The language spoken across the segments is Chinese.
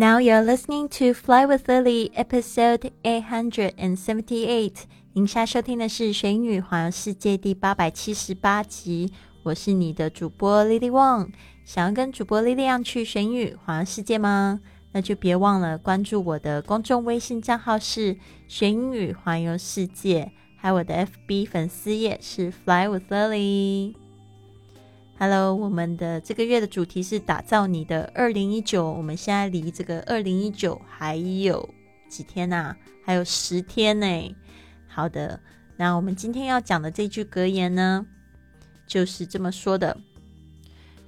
Now you're listening to Fly with Lily, episode eight hundred and seventy-eight. 您现在收听的是《学英语环游世界》第八百七十八集。我是你的主播 Lily Wang。想要跟主播 Lily 一样去水女环游世界吗？那就别忘了关注我的公众微信账号是“学英语环游世界”，还有我的 FB 粉丝页是 “Fly with Lily”。Hello，我们的这个月的主题是打造你的二零一九。我们现在离这个二零一九还有几天呐？还有十天呢。好的，那我们今天要讲的这句格言呢，就是这么说的。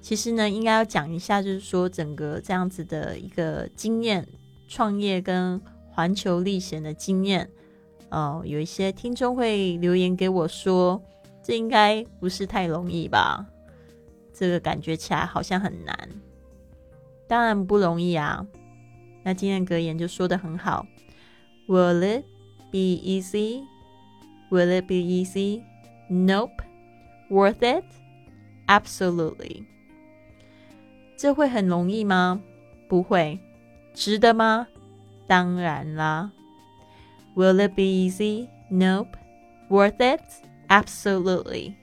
其实呢，应该要讲一下，就是说整个这样子的一个经验，创业跟环球历险的经验。哦，有一些听众会留言给我说，这应该不是太容易吧？这个感觉起来好像很难，当然不容易啊。那今天格言就说的很好：Will it be easy? Will it be easy? Nope. Worth it? Absolutely. 这会很容易吗？不会。值得吗？当然啦。Will it be easy? Nope. Worth it? Absolutely.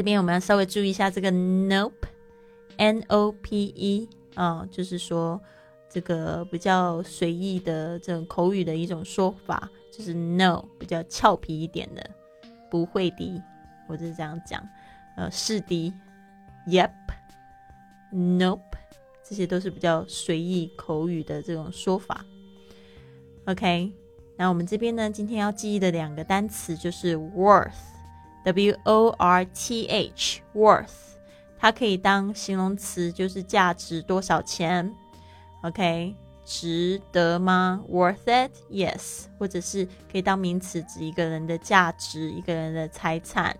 这边我们要稍微注意一下这个 nope，n o p e 啊，就是说这个比较随意的这种口语的一种说法，就是 no 比较俏皮一点的，不会的，或者是这样讲，呃，是的，yep，nope，这些都是比较随意口语的这种说法。OK，那我们这边呢，今天要记忆的两个单词就是 worth。W O R T H，worth，它可以当形容词，就是价值多少钱？OK，值得吗？Worth it？Yes，或者是可以当名词，指一个人的价值，一个人的财产。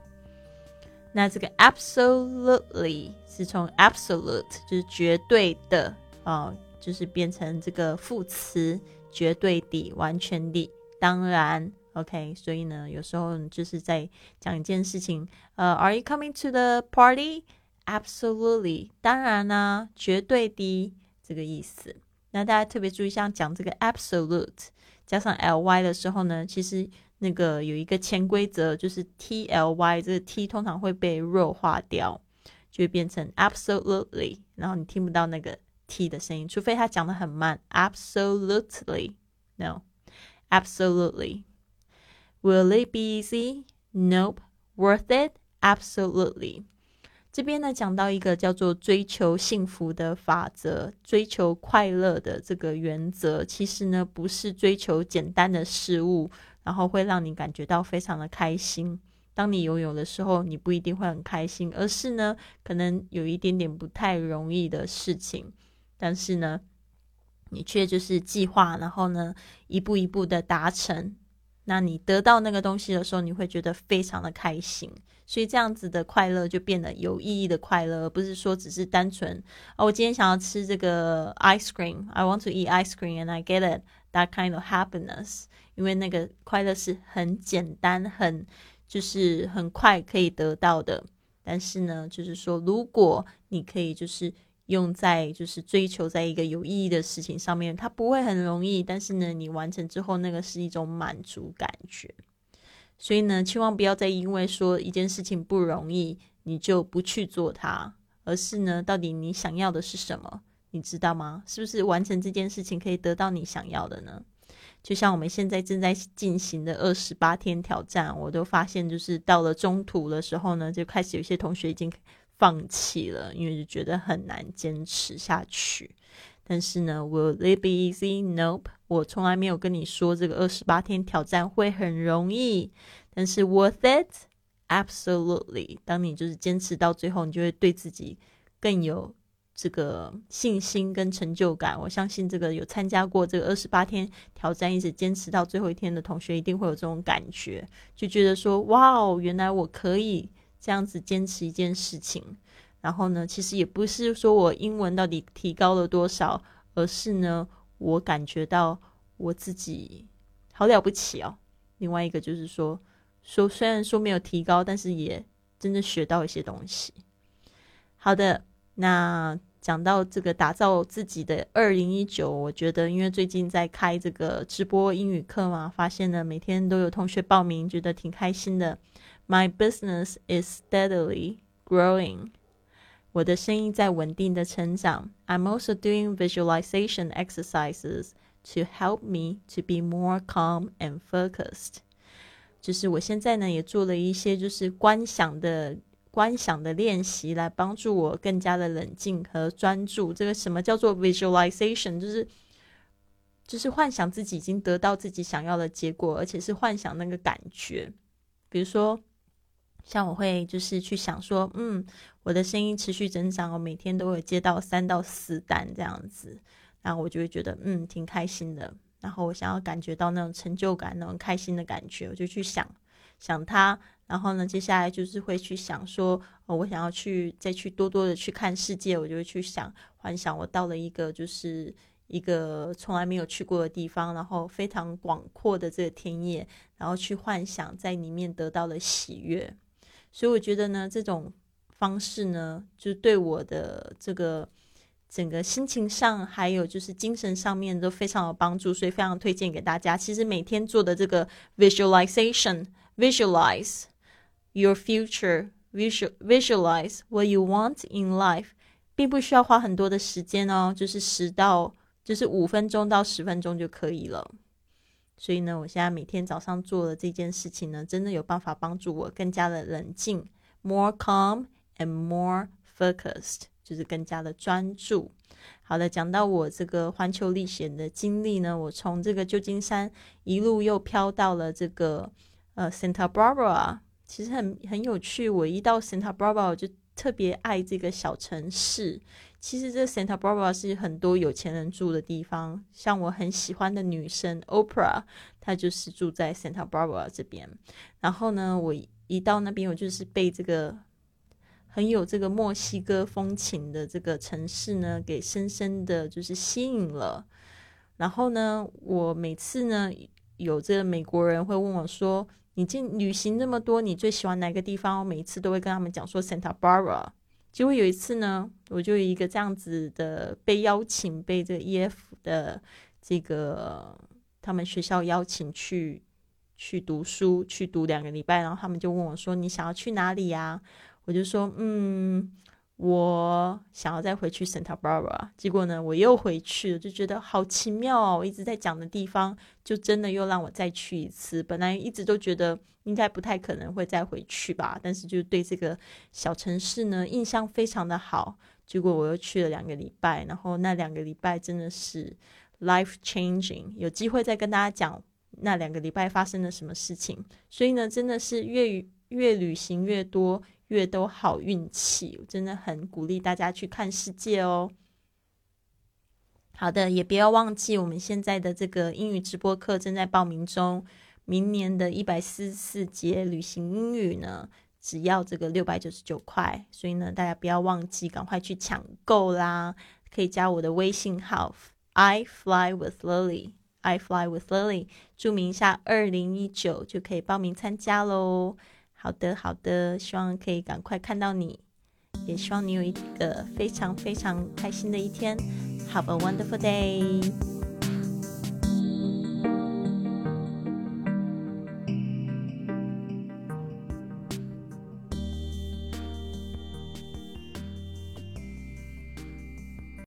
那这个 absolutely 是从 absolute 就是绝对的啊，就是变成这个副词，绝对的，完全的，当然。OK，所以呢，有时候就是在讲一件事情，呃，Are you coming to the party? Absolutely，当然啦，绝对的这个意思。那大家特别注意，像讲这个 absolute 加上 ly 的时候呢，其实那个有一个潜规则，就是 tly 这个 t 通常会被弱化掉，就会变成 absolutely，然后你听不到那个 t 的声音，除非他讲的很慢。Absolutely，no，absolutely。Will it be easy? Nope. Worth it? Absolutely. 这边呢讲到一个叫做追求幸福的法则，追求快乐的这个原则，其实呢不是追求简单的事物，然后会让你感觉到非常的开心。当你拥有的时候，你不一定会很开心，而是呢可能有一点点不太容易的事情，但是呢你却就是计划，然后呢一步一步的达成。那你得到那个东西的时候，你会觉得非常的开心，所以这样子的快乐就变得有意义的快乐，而不是说只是单纯哦，我今天想要吃这个 ice cream，I want to eat ice cream and I get it that kind of happiness，因为那个快乐是很简单、很就是很快可以得到的。但是呢，就是说，如果你可以就是。用在就是追求在一个有意义的事情上面，它不会很容易，但是呢，你完成之后，那个是一种满足感觉。所以呢，千万不要再因为说一件事情不容易，你就不去做它，而是呢，到底你想要的是什么？你知道吗？是不是完成这件事情可以得到你想要的呢？就像我们现在正在进行的二十八天挑战，我都发现，就是到了中途的时候呢，就开始有些同学已经。放弃了，因为就觉得很难坚持下去。但是呢，Will it be easy? Nope。我从来没有跟你说这个二十八天挑战会很容易。但是 worth it? Absolutely。当你就是坚持到最后，你就会对自己更有这个信心跟成就感。我相信这个有参加过这个二十八天挑战，一直坚持到最后一天的同学，一定会有这种感觉，就觉得说，哇哦，原来我可以。这样子坚持一件事情，然后呢，其实也不是说我英文到底提高了多少，而是呢，我感觉到我自己好了不起哦。另外一个就是说，说虽然说没有提高，但是也真的学到一些东西。好的，那讲到这个打造自己的二零一九，我觉得因为最近在开这个直播英语课嘛，发现呢每天都有同学报名，觉得挺开心的。My business is steadily growing，我的生意在稳定的成长。I'm also doing visualization exercises to help me to be more calm and focused。就是我现在呢也做了一些就是观想的。观想的练习来帮助我更加的冷静和专注。这个什么叫做 visualization？就是就是幻想自己已经得到自己想要的结果，而且是幻想那个感觉。比如说，像我会就是去想说，嗯，我的声音持续增长，我每天都会接到三到四单这样子，然后我就会觉得嗯挺开心的。然后我想要感觉到那种成就感、那种开心的感觉，我就去想想它。然后呢，接下来就是会去想说，我想要去再去多多的去看世界，我就会去想幻想我到了一个就是一个从来没有去过的地方，然后非常广阔的这个田野，然后去幻想在里面得到了喜悦。所以我觉得呢，这种方式呢，就对我的这个整个心情上，还有就是精神上面都非常有帮助，所以非常推荐给大家。其实每天做的这个 visualization，visualize。Your future visualize what you want in life，并不需要花很多的时间哦，就是十到就是五分钟到十分钟就可以了。所以呢，我现在每天早上做的这件事情呢，真的有办法帮助我更加的冷静，more calm and more focused，就是更加的专注。好的，讲到我这个环球历险的经历呢，我从这个旧金山一路又飘到了这个呃 Santa Barbara。其实很很有趣，我一到 Santa Barbara 就特别爱这个小城市。其实这 Santa Barbara 是很多有钱人住的地方，像我很喜欢的女生 Oprah，她就是住在 Santa Barbara 这边。然后呢，我一到那边，我就是被这个很有这个墨西哥风情的这个城市呢，给深深的就是吸引了。然后呢，我每次呢，有这个美国人会问我说。你进旅行那么多，你最喜欢哪个地方？我每一次都会跟他们讲说 Santa Barbara。结果有一次呢，我就一个这样子的被邀请，被这 EF 的这个他们学校邀请去去读书，去读两个礼拜，然后他们就问我说：“你想要去哪里呀？”我就说：“嗯。”我想要再回去 Santa Barbara，结果呢，我又回去了，就觉得好奇妙哦！我一直在讲的地方，就真的又让我再去一次。本来一直都觉得应该不太可能会再回去吧，但是就对这个小城市呢印象非常的好。结果我又去了两个礼拜，然后那两个礼拜真的是 life changing。有机会再跟大家讲那两个礼拜发生了什么事情。所以呢，真的是越越旅行越多。越都好运气，我真的很鼓励大家去看世界哦。好的，也不要忘记我们现在的这个英语直播课正在报名中。明年的一百四十四节旅行英语呢，只要这个六百九十九块，所以呢，大家不要忘记，赶快去抢购啦！可以加我的微信号 I fly with Lily，I fly with Lily，注明一下二零一九就可以报名参加喽。好的，好的，希望可以赶快看到你，也希望你有一个非常非常开心的一天。Have a wonderful day.